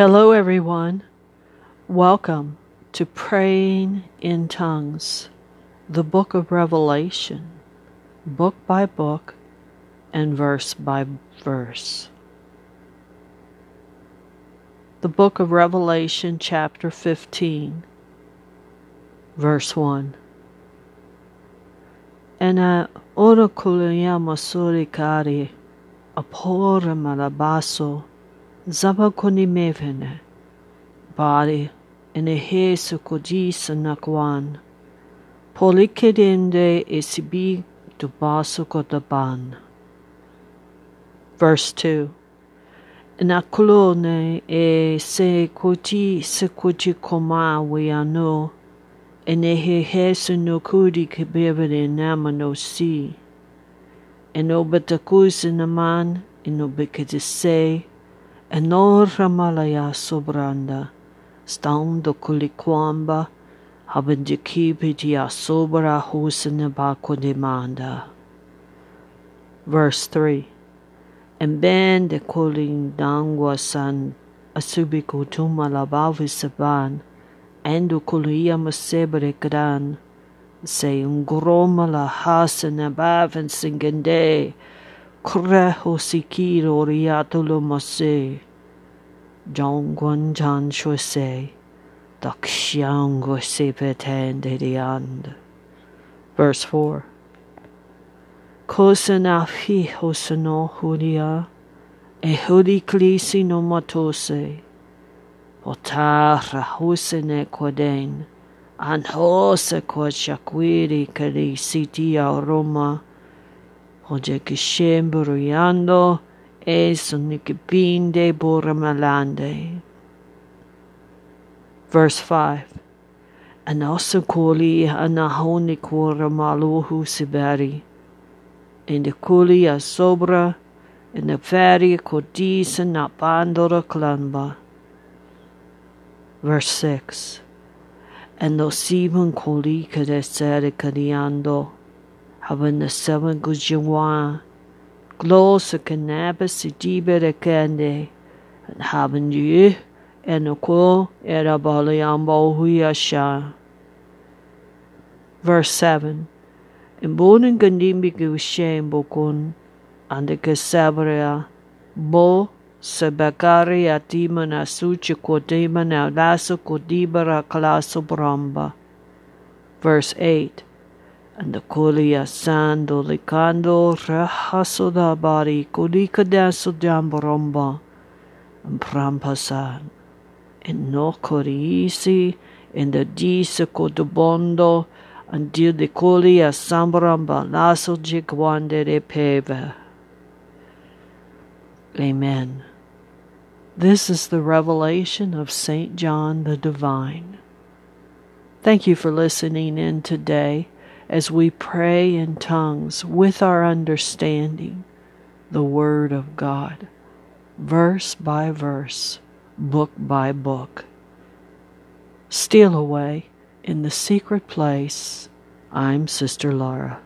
Hello, everyone. Welcome to Praying in Tongues, the book of Revelation, book by book and verse by verse. The book of Revelation, chapter 15, verse 1. Ena orakuliyama surikari apora malabaso zabakoni mevene. Bari ene hesu kodisa nakwan polikedende esibi dubasu kodaban. Verse 2 Nakulone e se kuti se kuti koma wiano ene he hesu no kudi nama no si. Eno batakusi naman eno bekadise eno ramalaya sobranda stando kulikwamba haben die kipiti a sobra husene bako demanda. Verse 3 And ben de kuling dangwa san asubi kutuma labavi saban endo kulia masebre gran se un groma la hasene baven singende kreho sikiro riatulo mase Jongwan Jan Shose Dakshango Sepeten Dediand. Verse 4 Kosanafi Hosano Hudia Ehudi Klisi no Matose Potara Husene Quaden An Hose Quachaquiri Kari Sitia Roma Hojekishemburiando Esunikipinde Boramalande. Verse 5 Anasakoli anahoni kora maluhu sibari. In the kuli asobra, in the feri kodisa na pandora klanba. Verse 6 And those seven koli kadesere kadiando, having the seven gujingwa, kanaba sidibere kende, and haben you enoko erabalayambo huyasha. Verse 7 Imbunin gandimbi gushem bokun, ande kesabria, bo sebakari atima na suchi kodima na laso kodibara klaso bramba. Verse 8 and the kulia sando likando rahaso da bari kulika daso jamboromba and prampasan and no koriisi and the disa kodobondo until the kulia sambaramba laso jigwande de peva. Amen. This is the revelation of St. John the Divine. Thank you for listening in today as we pray in tongues with our understanding the Word of God, verse by verse, book by book. Steal away in the secret place. I'm Sister Laura.